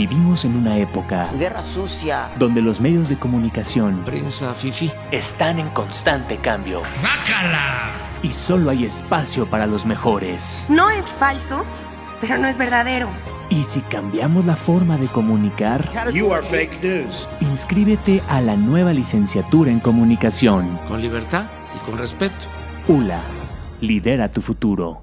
Vivimos en una época Guerra sucia. donde los medios de comunicación Prensa fifi. están en constante cambio ¡Bácala! y solo hay espacio para los mejores. No es falso, pero no es verdadero. Y si cambiamos la forma de comunicar, You are fake news. inscríbete a la nueva licenciatura en comunicación. Con libertad y con respeto. ULA, lidera tu futuro.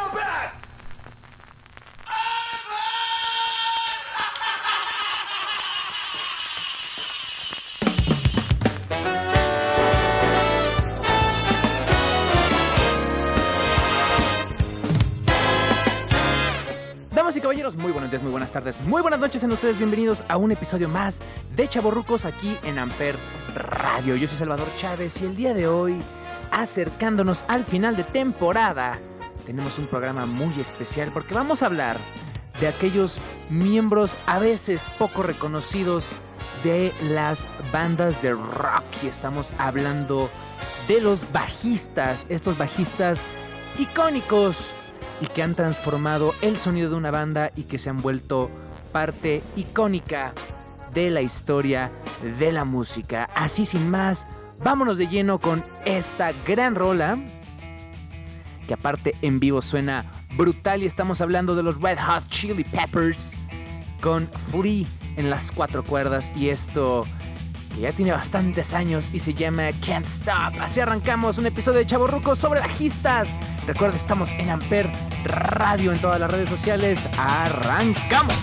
caballeros, muy buenos días, muy buenas tardes, muy buenas noches en ustedes. Bienvenidos a un episodio más de Chaborrucos aquí en Amper Radio. Yo soy Salvador Chávez y el día de hoy, acercándonos al final de temporada, tenemos un programa muy especial porque vamos a hablar de aquellos miembros a veces poco reconocidos de las bandas de rock. Y estamos hablando de los bajistas, estos bajistas icónicos y que han transformado el sonido de una banda y que se han vuelto parte icónica de la historia de la música. Así sin más, vámonos de lleno con esta gran rola que aparte en vivo suena brutal y estamos hablando de los Red Hot Chili Peppers con Flea en las cuatro cuerdas y esto que ya tiene bastantes años y se llama Can't Stop. Así arrancamos un episodio de Chaborrucos sobre bajistas. Recuerda, estamos en Amper Radio en todas las redes sociales. ¡Arrancamos!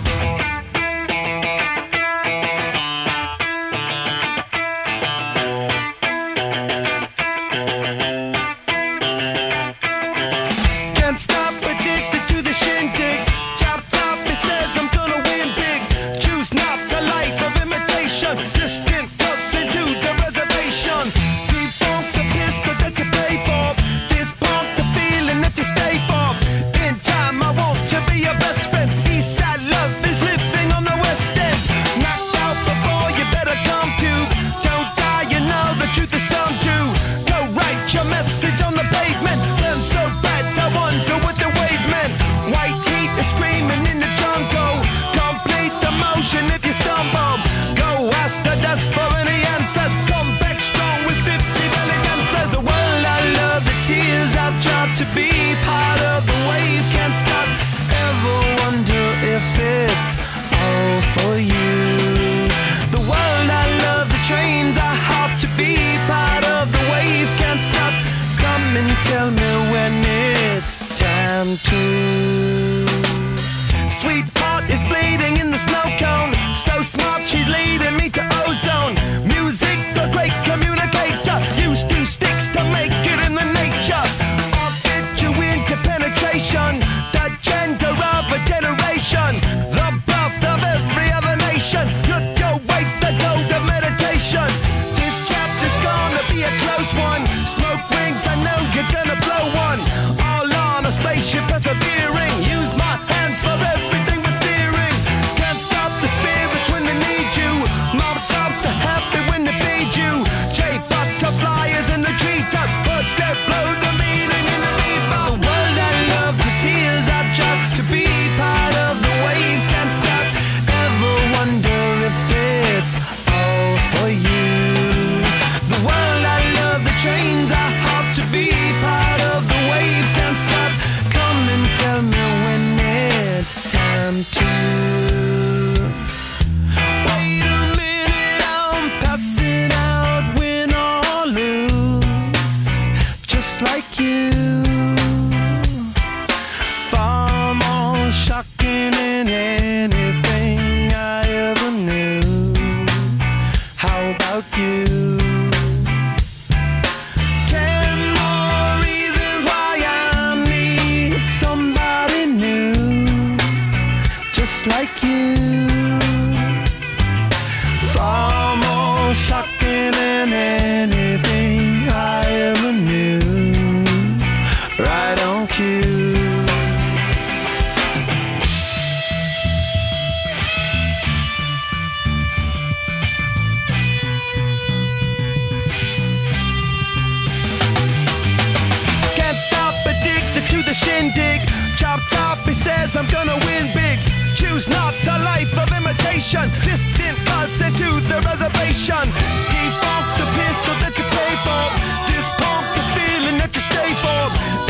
Of imitation. Distant cousin to the reservation. Default the pistol that you pay for. Just pump the feeling that you stay for.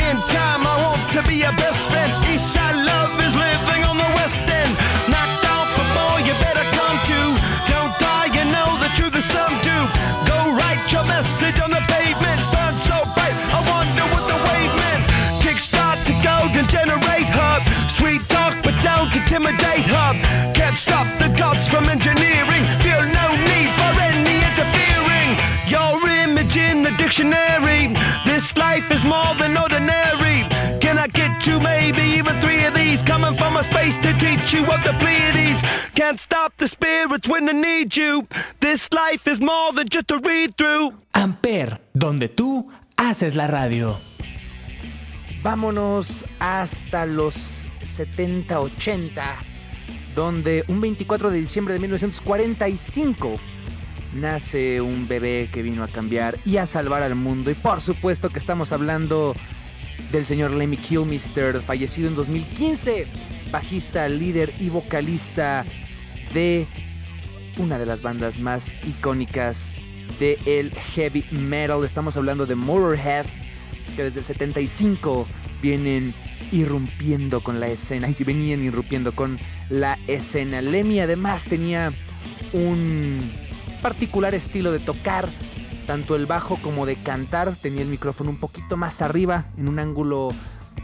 In time, I want to be your best friend. Eastside love is living on the west end. Knocked out before you better come to. Don't die, you know the truth is some do. Go write your message on the pavement. Burn so bright, I wonder what the wave meant. Kickstart the golden generate hub. Sweet talk, but don't intimidate hub. Can't stop gods from engineering. Feel no need for any interfering. Your image in the dictionary. This life is more than ordinary. Can I get you maybe even three of these? Coming from a space to teach you of the Pleiades. Can't stop the spirits when they need you. This life is more than just a read through. Amper, donde tú haces la radio. Vámonos hasta los 70-80, donde un 24 de diciembre de 1945 nace un bebé que vino a cambiar y a salvar al mundo. Y por supuesto que estamos hablando del señor Lemmy Kilmister, fallecido en 2015, bajista, líder y vocalista de una de las bandas más icónicas del heavy metal. Estamos hablando de Motorhead, que desde el 75 vienen irrumpiendo con la escena. Y si venían irrumpiendo con la escena. Lemmy además tenía un particular estilo de tocar, tanto el bajo como de cantar. Tenía el micrófono un poquito más arriba, en un ángulo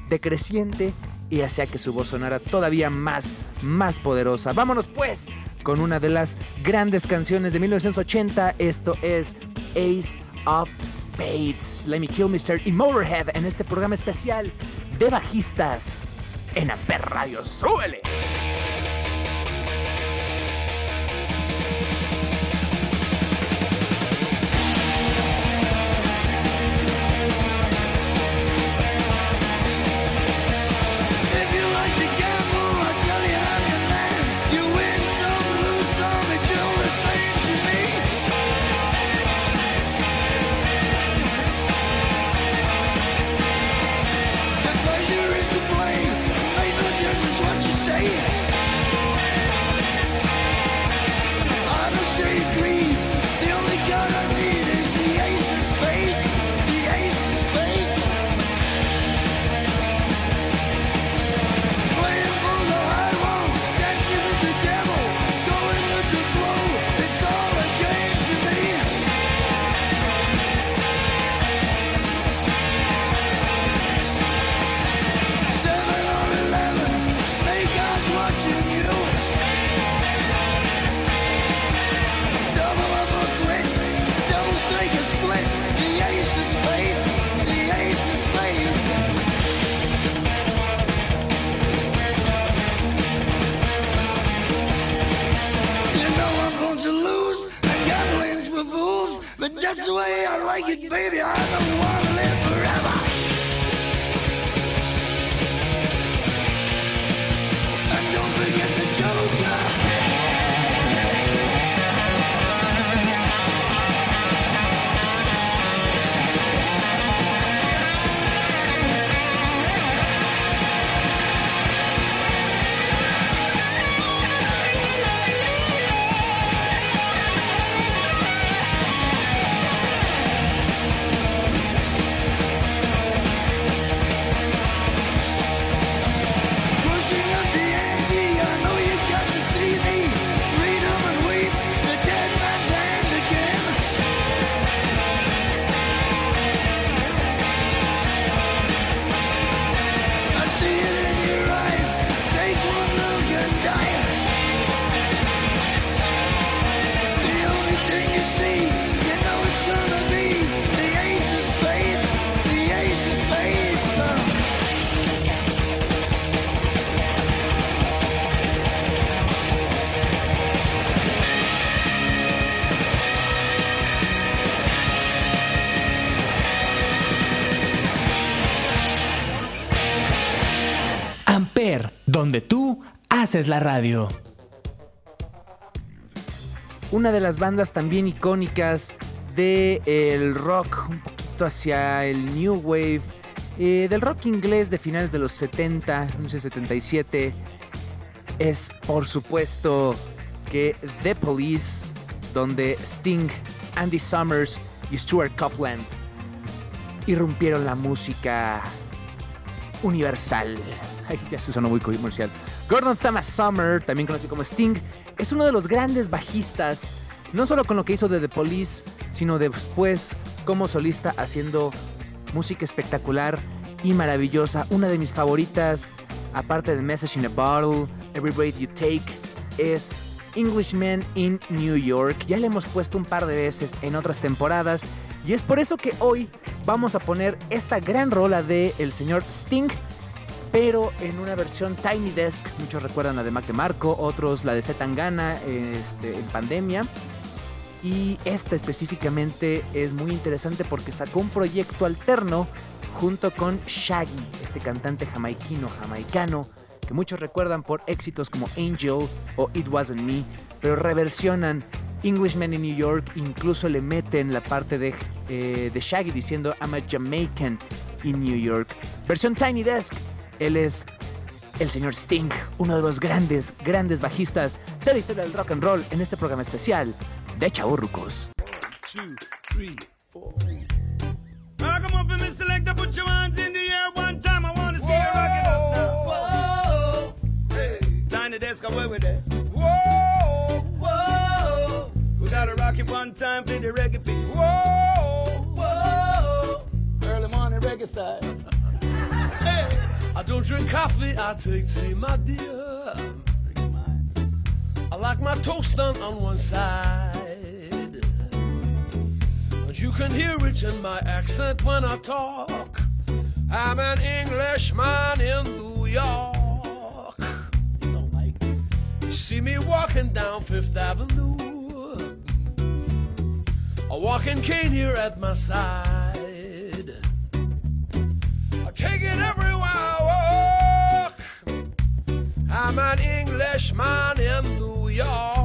decreciente, y hacía que su voz sonara todavía más, más poderosa. Vámonos pues con una de las grandes canciones de 1980. Esto es Ace of Spades. Lemmy Kilmister y Motorhead en este programa especial de bajistas en Amper Radio. ¡Súbele! Haces la radio. una de las bandas también icónicas del rock, un poquito hacia el new wave Eh, del rock inglés de finales de los 70, 1977, es por supuesto que The Police, donde Sting, Andy Summers y Stuart Copeland irrumpieron la música universal. Ay, ya se sonó muy comercial. Gordon Thomas Summer, también conocido como Sting, es uno de los grandes bajistas, no solo con lo que hizo de The Police, sino después como solista haciendo música espectacular y maravillosa. Una de mis favoritas, aparte de Message in a Bottle, Every Breath You Take, es Englishman in New York. Ya le hemos puesto un par de veces en otras temporadas y es por eso que hoy vamos a poner esta gran rola de el señor Sting, pero en una versión Tiny Desk. Muchos recuerdan la de Mac DeMarco, otros la de Zetangana este, en pandemia. Y esta específicamente es muy interesante porque sacó un proyecto alterno junto con Shaggy, este cantante jamaiquino, jamaicano, que muchos recuerdan por éxitos como Angel o It Wasn't Me, pero reversionan Englishman in New York, incluso le meten la parte de, eh, de Shaggy diciendo I'm a Jamaican in New York. Versión Tiny Desk, él es el señor Sting, uno de los grandes, grandes bajistas de la historia del rock and roll en este programa especial de Chaburrucos. Whoa, whoa, early morning reggae style. I don't drink coffee, I take tea, my dear. I like my toast done on one side. But you can hear it in my accent when I talk. I'm an Englishman in New York. You know, Mike. You see me walking down Fifth Avenue. A walking cane here at my side. Take it everywhere I walk. I'm an Englishman in New York.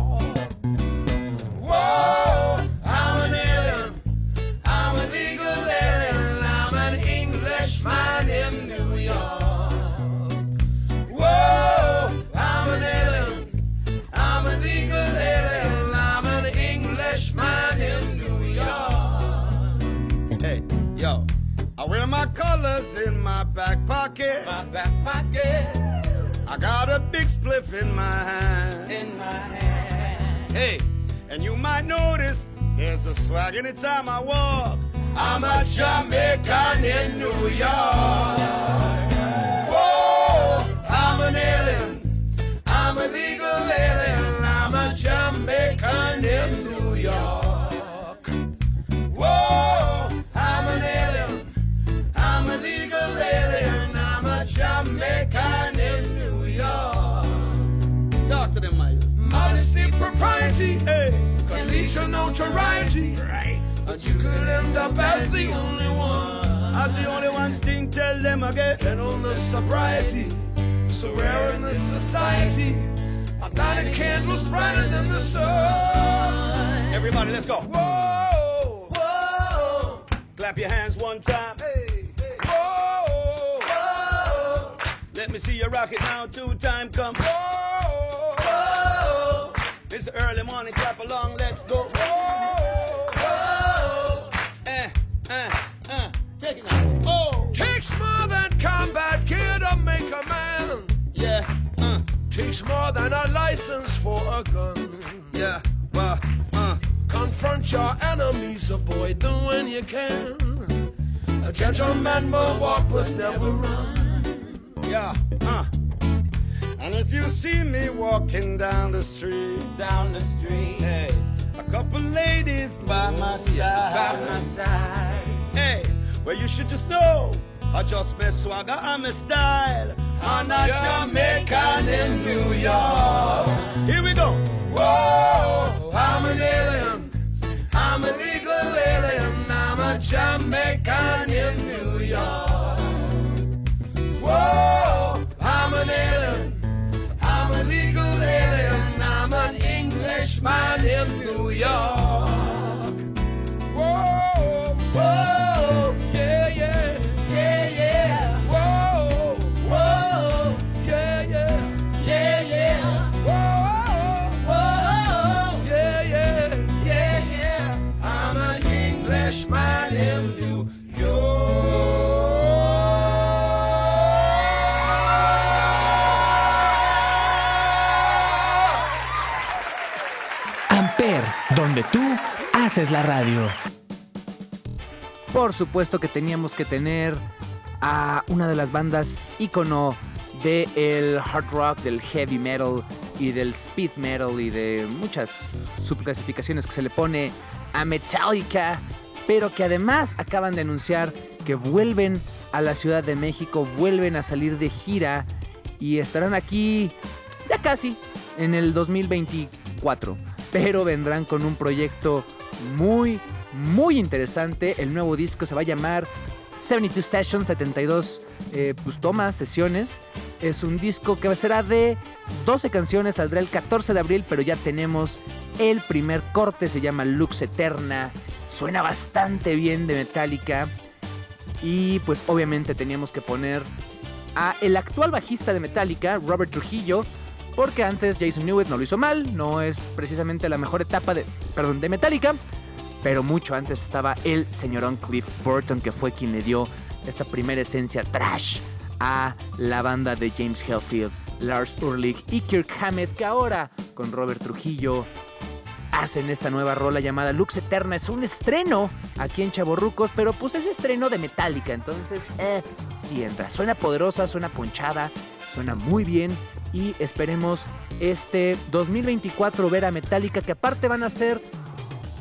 Back pocket. My back pocket. I got a big spliff in my hand. In my hand. Hey, and you might notice there's a swag anytime I walk. I'm a Jamaican in New York. Whoa, I'm an propriety, hey, can lead to notoriety. Eh? Right. And you could end up as the only one. As the only one, Sting, tell them again. Gentleness, sobriety, so rare in this society. A night candles brighter than the sun. Everybody, let's go. Whoa, whoa. Clap your hands one time. Hey, hey. Whoa, whoa. Let me see you rock it now. Two time come. Whoa. It's the early morning. Clap along. Let's go. Whoa, whoa. Eh, eh, eh. Take it now. Oh. Takes more than combat gear to make a man. Yeah. Uh. Takes more than a license for a gun. Yeah. Well. Uh. Confront your enemies, avoid them when you can. A gentleman will walk but never run. Yeah, uh. And if you see me walking down the street, down the street, hey, a couple ladies by my side, by my side, hey, well you should just know, I just my swagger and my style. I'm a Jamaican in New York. Here we go. Whoa, I'm an alien. I'm a legal alien. I'm a Jamaican in New York. Whoa, Englishman in New York. Haces la radio. Por supuesto que teníamos que tener a una de las bandas ícono del hard rock, del heavy metal y del speed metal y de muchas subclasificaciones que se le pone a Metallica, pero que además acaban de anunciar que vuelven a la Ciudad de México, vuelven a salir de gira y estarán aquí ya casi en el 2024, pero vendrán con un proyecto muy, muy interesante. El nuevo disco se va a llamar 72 Sessions, 72 eh, pues, tomas, sesiones. Es un disco que será de 12 canciones, saldrá el 14 de abril, pero ya tenemos el primer corte, se llama Lux Eterna. Suena bastante bien de Metallica. Y pues obviamente teníamos que poner a el actual bajista de Metallica, Robert Trujillo, porque antes Jason Newett no lo hizo mal, no es precisamente la mejor etapa de, perdón, de Metallica, pero mucho antes estaba el señorón Cliff Burton, que fue quien le dio esta primera esencia trash a la banda de James Hetfield, Lars Ulrich y Kirk Hammett, que ahora con Robert Trujillo hacen esta nueva rola llamada Lux Eterna. Es un estreno aquí en Chaborrucos, pero pues es estreno de Metallica, entonces, eh, sí entra. Suena poderosa, suena ponchada, suena muy bien y esperemos este 2024 ver a Metallica, que aparte van a ser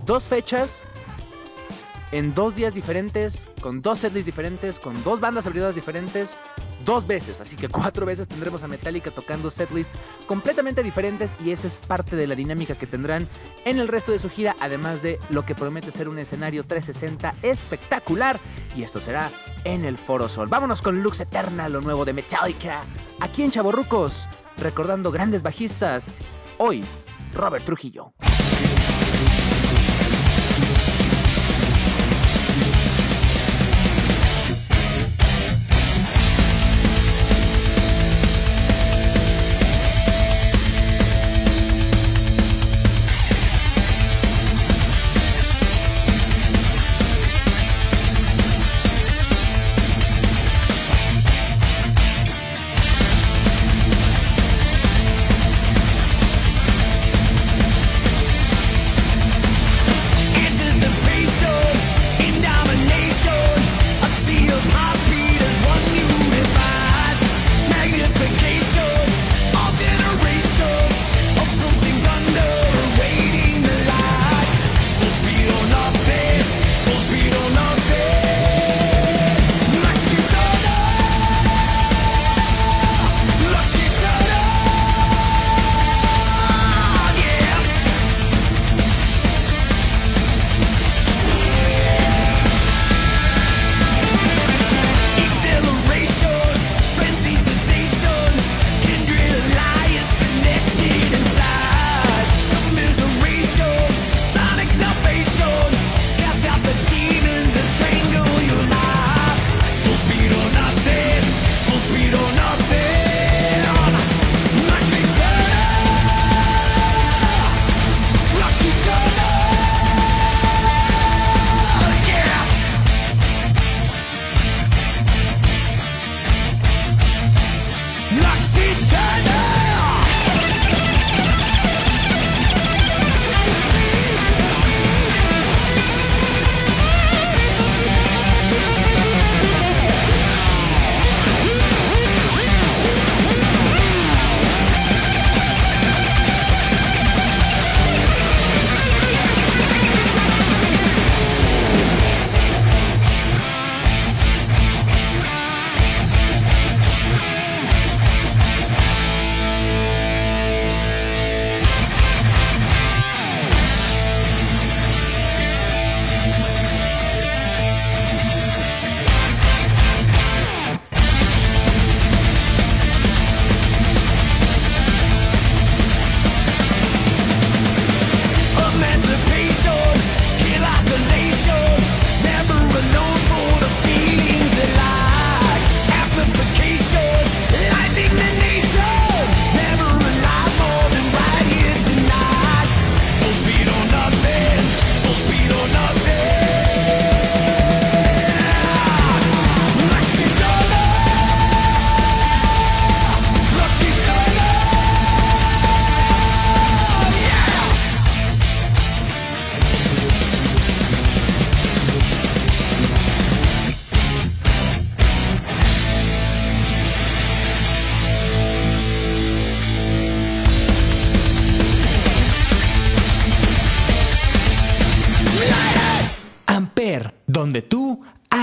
dos fechas en dos días diferentes, con dos setlists diferentes, con dos bandas abridoras diferentes, dos veces. Así que cuatro veces tendremos a Metallica tocando setlists completamente diferentes y esa es parte de la dinámica que tendrán en el resto de su gira, además de lo que promete ser un escenario 360 espectacular. Y esto será en el Foro Sol. Vámonos con Lux Eterna, lo nuevo de Metallica, aquí en Chaborrucos, recordando grandes bajistas. Hoy, Robert Trujillo.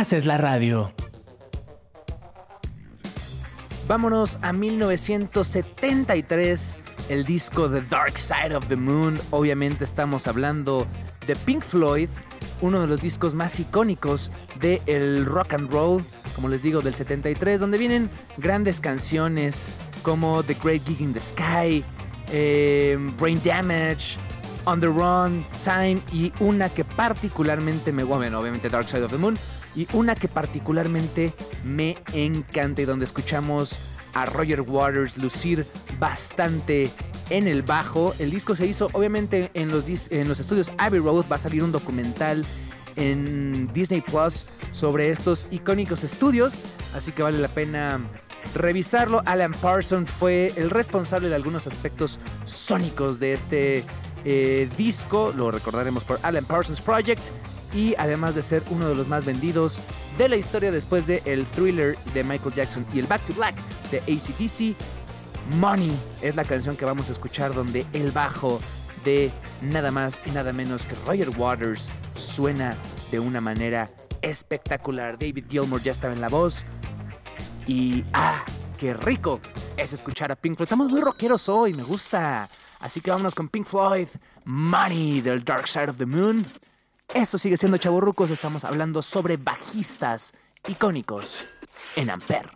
Haces la radio. Vámonos a 1973, el disco The Dark Side of the Moon. Obviamente estamos hablando de Pink Floyd, uno de los discos más icónicos del rock and roll, como les digo, del 73, donde vienen grandes canciones como The Great Gig in the Sky, eh, Brain Damage, On the Run, Time y una que particularmente me bueno, obviamente Dark Side of the Moon y una que particularmente me encanta y donde escuchamos a Roger Waters lucir bastante en el bajo. El disco se hizo obviamente en los, en los estudios Abbey Road, va a salir un documental en Disney Plus sobre estos icónicos estudios, así que vale la pena revisarlo. Alan Parsons fue el responsable de algunos aspectos sónicos de este eh, disco, lo recordaremos por Alan Parsons Project, y además de ser uno de los más vendidos de la historia después de el thriller de Michael Jackson y el Back to Black de ACDC, Money es la canción que vamos a escuchar donde el bajo de nada más y nada menos que Roger Waters suena de una manera espectacular. David Gilmour ya estaba en la voz y ¡ah! ¡Qué rico! Es escuchar a Pink Floyd. Estamos muy rockeros hoy, me gusta. Así que vámonos con Pink Floyd, Money del Dark Side of the Moon. Esto sigue siendo Chaburrucos, estamos hablando sobre bajistas icónicos en Ampere.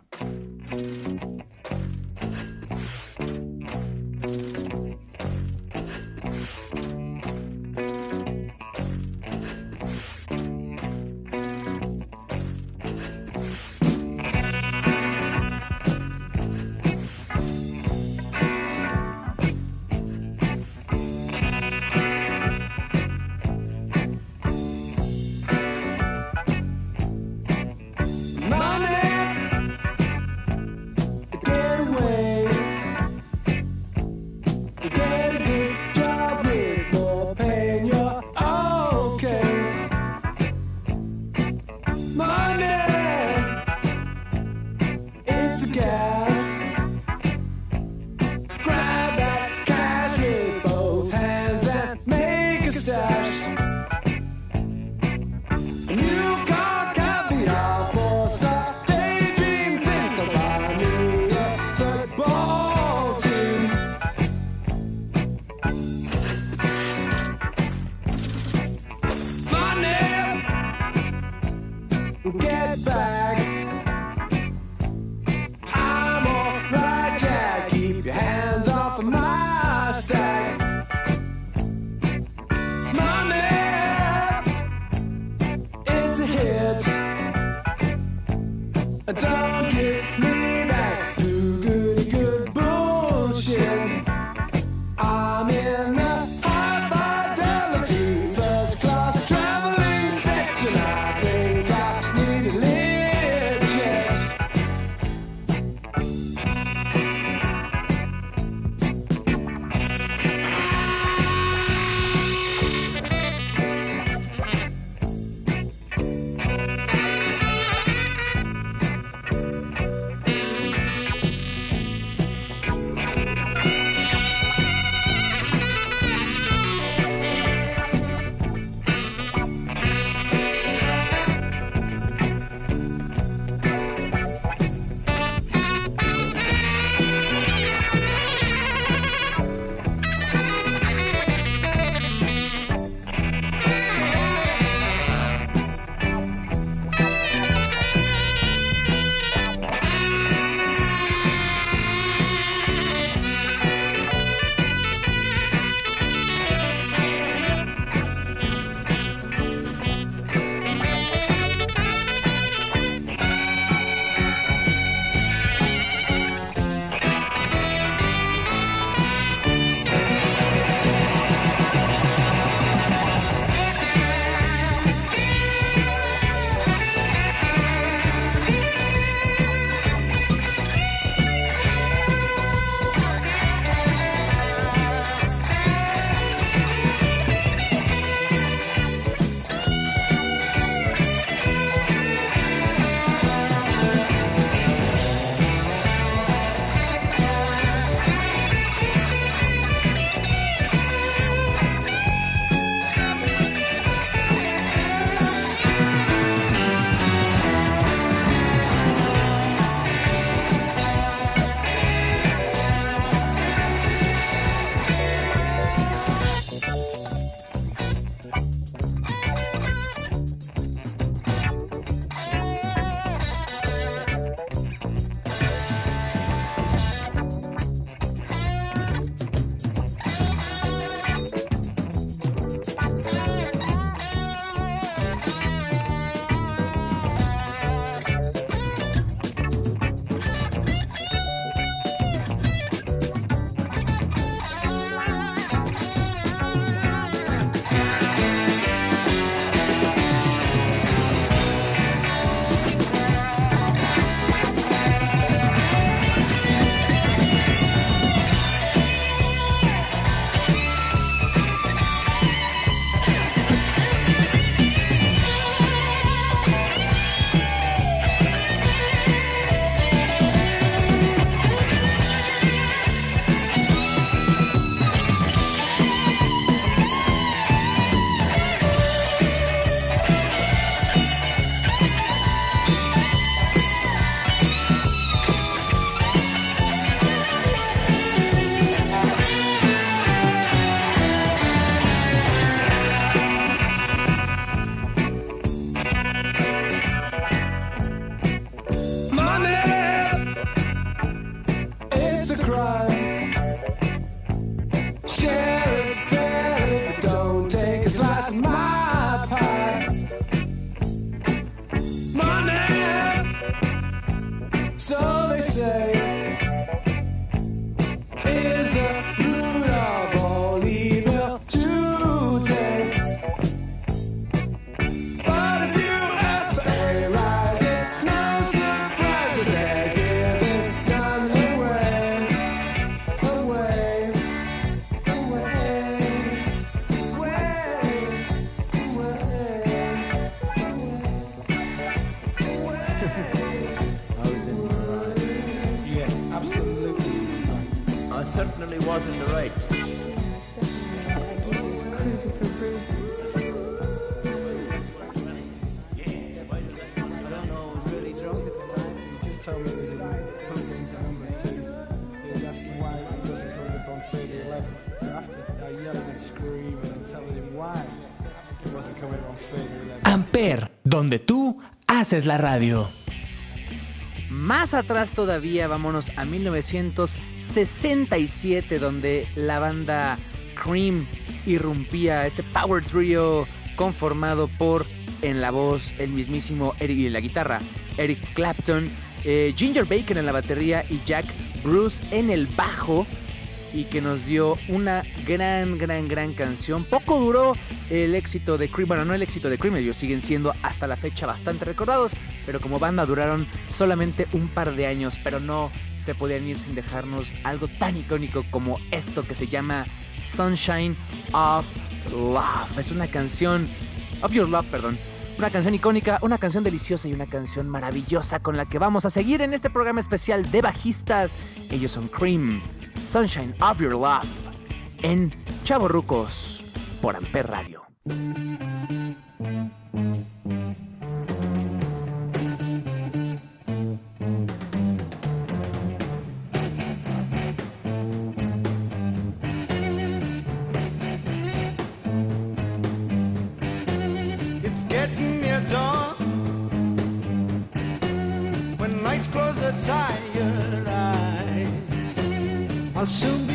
3011. Amper, donde tú haces la radio. Más atrás todavía, vámonos a 1967, donde la banda Cream irrumpía este power trio conformado por, en la voz, el mismísimo Eric y la guitarra, Eric Clapton, eh, Ginger Bacon en la batería y Jack Bruce en el bajo y que nos dio una gran, gran, gran canción. Poco duró el éxito de Cream, bueno, no el éxito de Cream, ellos siguen siendo hasta la fecha bastante recordados, pero como banda duraron solamente un par de años, pero no se podían ir sin dejarnos algo tan icónico como esto que se llama Sunshine of Love. Es una canción, of Your Love, perdón. Una canción icónica, una canción deliciosa y una canción maravillosa con la que vamos a seguir en este programa especial de bajistas. Ellos son Cream. Sunshine of Your Love en Chavorrucos por Amper Radio. It's getting near dawn when lights close the eyes. I'll soon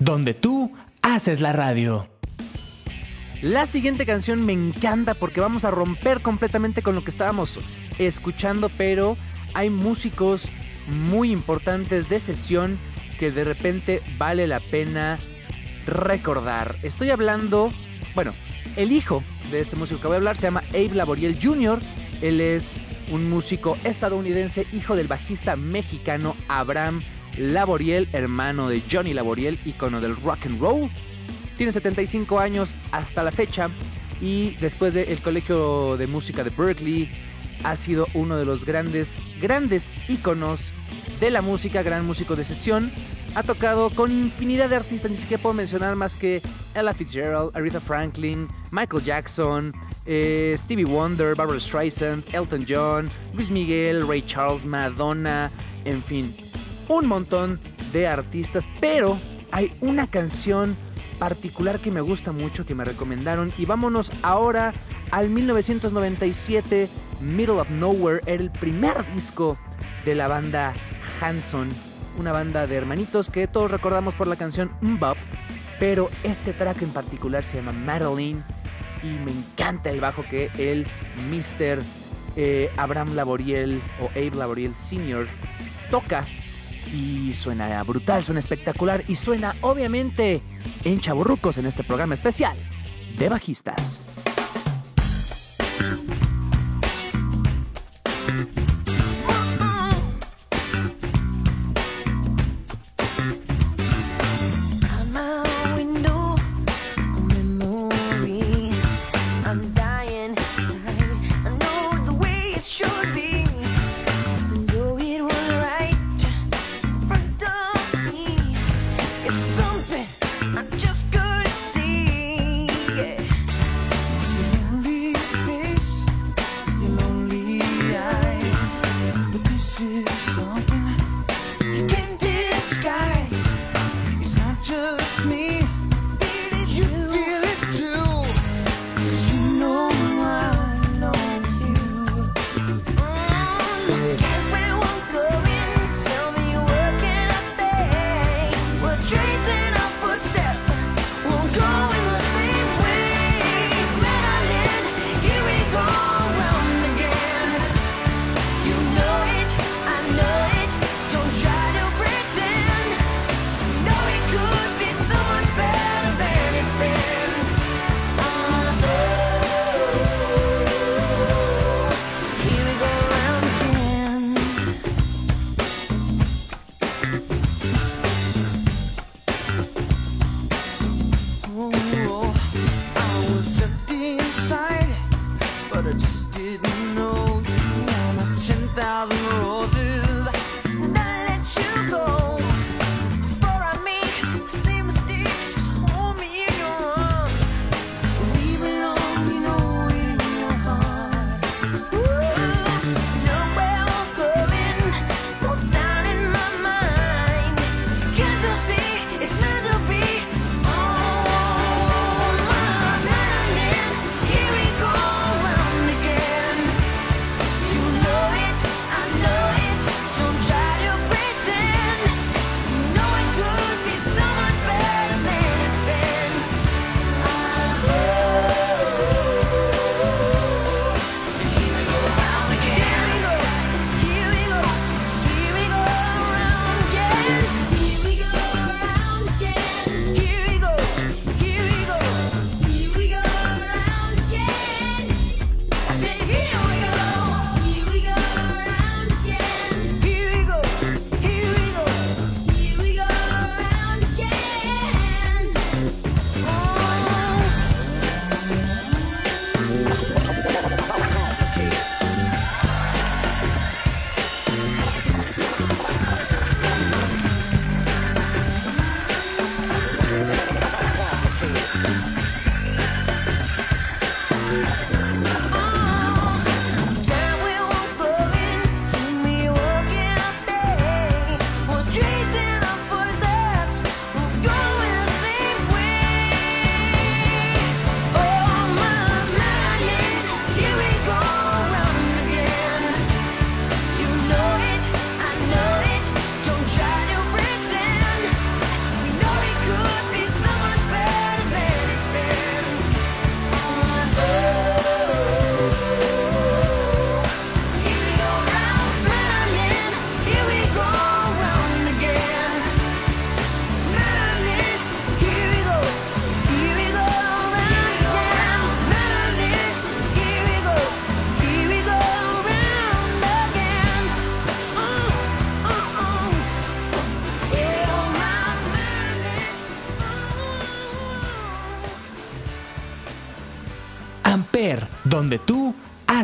Donde tú haces la radio. La siguiente canción me encanta porque vamos a romper completamente con lo que estábamos escuchando, pero hay músicos muy importantes de sesión que de repente vale la pena recordar. Estoy hablando, bueno, el hijo de este músico que voy a hablar se llama Abe Laboriel Jr. Él es un músico estadounidense, hijo del bajista mexicano Abraham Laboriel, hermano de Johnny Laboriel, ícono del rock and roll. Tiene 75 años hasta la fecha y después del Colegio de Música de Berkeley ha sido uno de los grandes, grandes íconos de la música, gran músico de sesión. Ha tocado con infinidad de artistas, ni siquiera puedo mencionar más que Ella Fitzgerald, Aretha Franklin, Michael Jackson, eh, Stevie Wonder, Barbara Streisand, Elton John, Luis Miguel, Ray Charles, Madonna, en fin, un montón de artistas, pero hay una canción particular que me gusta mucho, que me recomendaron. Y vámonos ahora al 1997, Middle of Nowhere, era el primer disco de la banda Hanson, una banda de hermanitos que todos recordamos por la canción Mbop, pero este track en particular se llama Madeline y me encanta el bajo que el Mr. eh, Abraham Laboriel o Abe Laboriel Sr. toca y suena brutal, suena espectacular y suena obviamente en Chaburrucos en este programa especial de bajistas.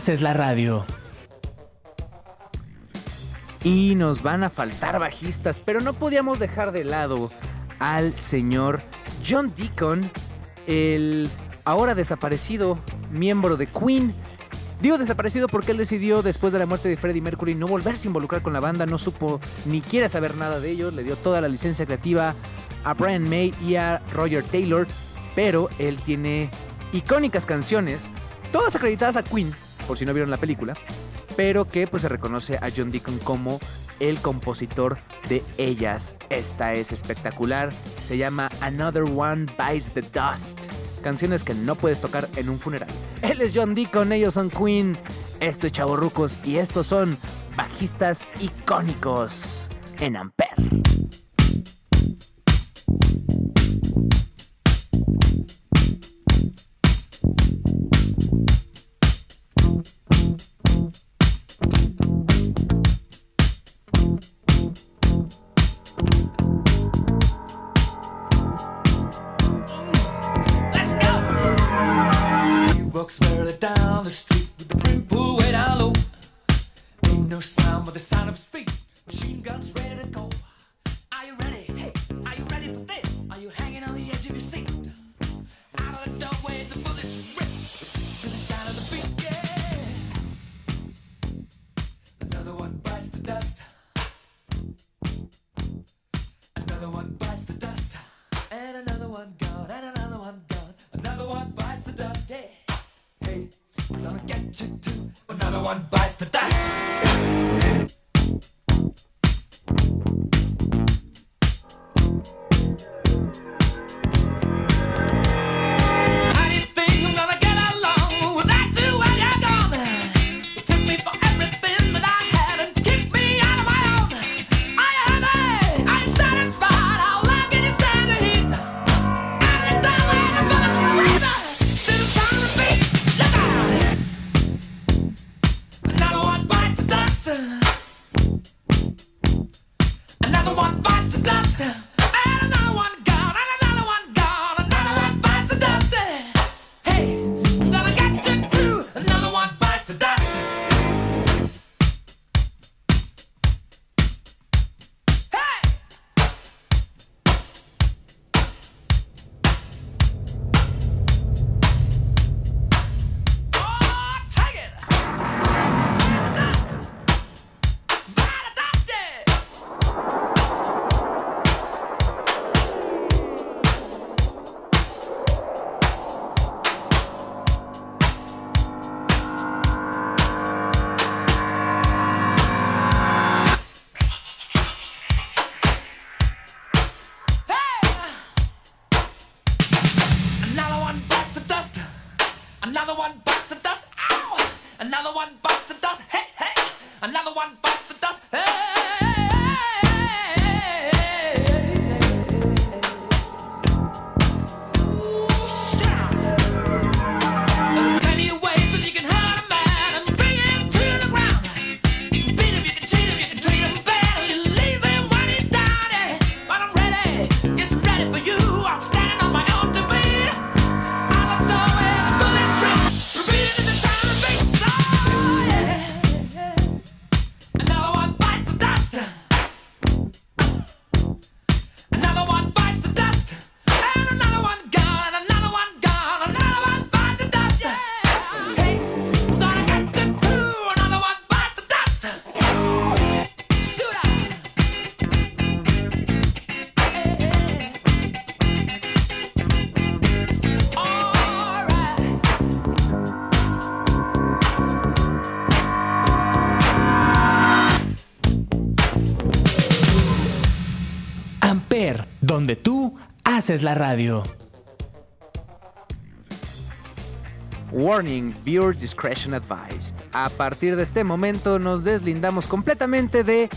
Haces la radio. Y nos van a faltar bajistas, pero no podíamos dejar de lado al señor John Deacon, el ahora desaparecido miembro de Queen. Digo desaparecido porque él decidió después de la muerte de Freddie Mercury no volverse a involucrar con la banda, no supo ni quiere saber nada de ellos, le dio toda la licencia creativa a Brian May y a Roger Taylor, pero él tiene icónicas canciones, todas acreditadas a Queen, por si no vieron la película, pero que pues se reconoce a John Deacon como el compositor de ellas. Esta es espectacular, se llama Another One Bites the Dust. Canciones que no puedes tocar en un funeral. Él es John Deacon, ellos son Queen, esto es Chavorrucos y estos son bajistas icónicos en Ampere. Donde tú haces la radio. Warning, viewer discretion advised. A partir de este momento nos deslindamos completamente de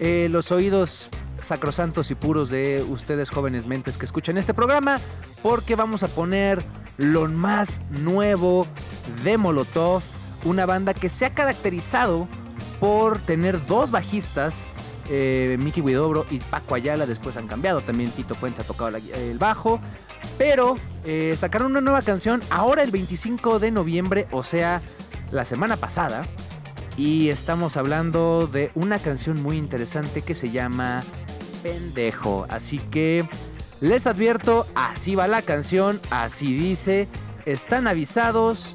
eh, los oídos sacrosantos y puros de ustedes jóvenes mentes que escuchan este programa, porque vamos a poner lo más nuevo de Molotov, una banda que se ha caracterizado por tener dos bajistas eh, Mickey Widobro y Paco Ayala después han cambiado. También Tito Fuentes ha tocado el bajo. Pero eh, sacaron una nueva canción ahora el 25 de noviembre, o sea, la semana pasada. Y estamos hablando de una canción muy interesante que se llama Pendejo. Así que les advierto, así va la canción, así dice. Están avisados.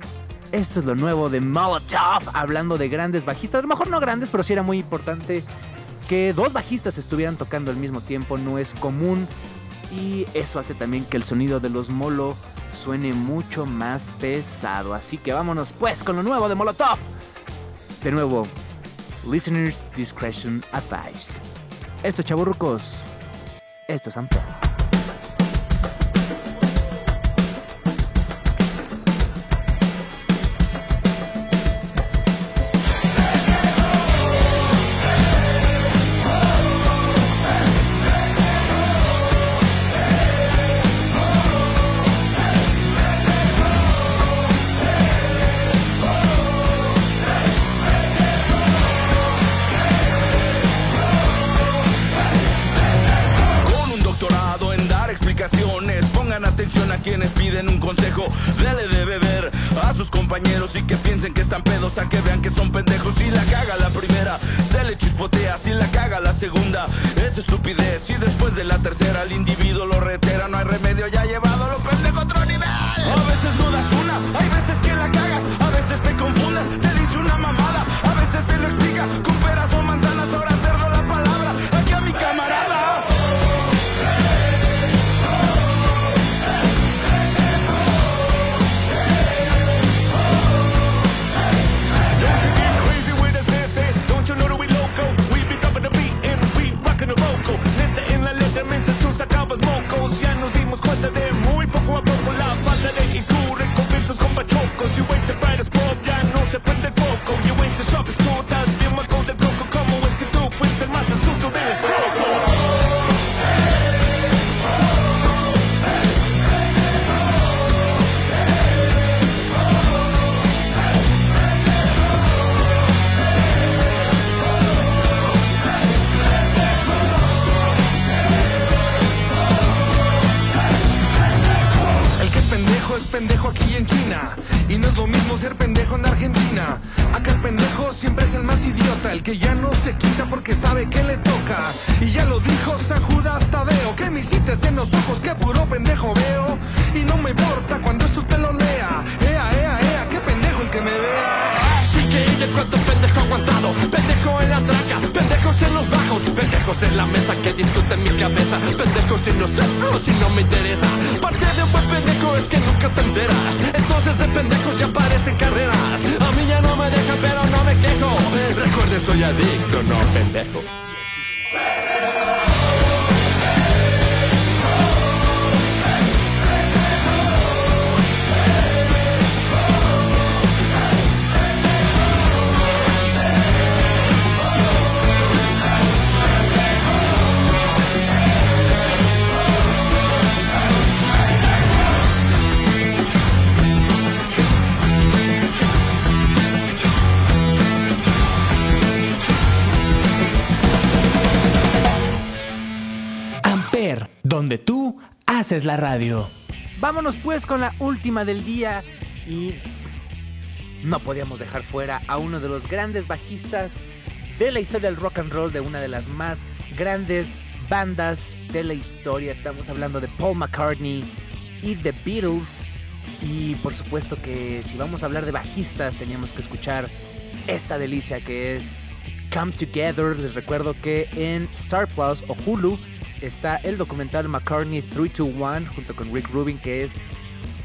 Esto es lo nuevo de Molotov, hablando de grandes bajistas. A lo mejor no grandes, pero sí era muy importante que dos bajistas estuvieran tocando al mismo tiempo. No es común. Y eso hace también que el sonido de los Molo suene mucho más pesado. Así que vámonos pues con lo nuevo de Molotov. De nuevo, listeners discretion advised. Esto es Chaburrucos. Esto es Amper. Quienes piden un consejo. Dele de beber a sus compañeros y que piensen que están pedos, a que vean que son pendejos. Si la caga la primera, se le chispotea. Si la caga la segunda, es estupidez. Y después de la tercera, el individuo lo retera. No hay remedio, ya ha llevado a los pendejos a otro nivel. A veces no das que ya no se quita porque sabe que le toca. Y ya lo dijo San Judas Tadeo, que me hiciste en los ojos, que puro Que ella cuánto pendejo aguantado, pendejo en la traca, pendejos en los bajos, pendejos en la mesa que discuten mi cabeza, pendejos si no sé o si no me interesa. Parte de un buen pendejo es que nunca te enteras, entonces de pendejos ya parecen carreras. A mí ya no me dejan pero no me quejo, recuerde soy adicto, no pendejo. Donde tú haces la radio. Vámonos pues con la última del día y no podíamos dejar fuera a uno de los grandes bajistas de la historia del rock and roll, de una de las más grandes bandas de la historia. Estamos hablando de Paul McCartney y The Beatles. Y por supuesto que si vamos a hablar de bajistas teníamos que escuchar esta delicia que es Come Together. Les recuerdo que en Star Plus o Hulu está el documental McCartney 321 junto con Rick Rubin que es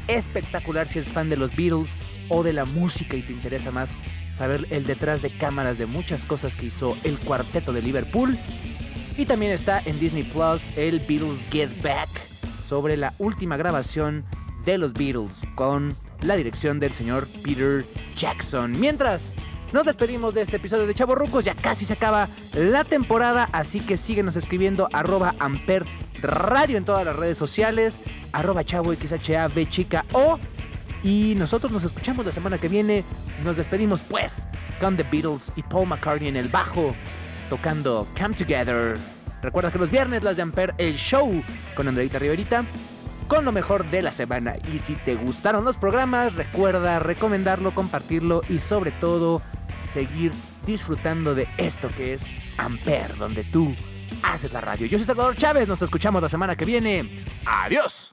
espectacular si eres fan de los Beatles o de la música y te interesa más saber el detrás de cámaras de muchas cosas que hizo el cuarteto de Liverpool. Y también está en Disney Plus el Beatles Get Back sobre la última grabación de los Beatles con la dirección del señor Peter Jackson. Mientras nos despedimos de este episodio de Chavo Rucos. Ya casi se acaba la temporada, así que síguenos escribiendo arroba amper radio en todas las redes sociales, arroba chavo xhab chica o. Y nosotros nos escuchamos la semana que viene. Nos despedimos pues con The Beatles y Paul McCartney en el bajo tocando Come Together. Recuerda que los viernes las de Amper el show con Andreita Riverita con lo mejor de la semana. Y si te gustaron los programas, recuerda recomendarlo, compartirlo y sobre todo seguir disfrutando de esto que es Amper, donde tú haces la radio. Yo soy Salvador Chávez, nos escuchamos la semana que viene. Adiós.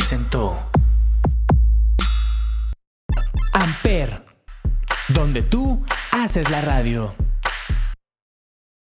presentó Amper, donde tú haces la radio.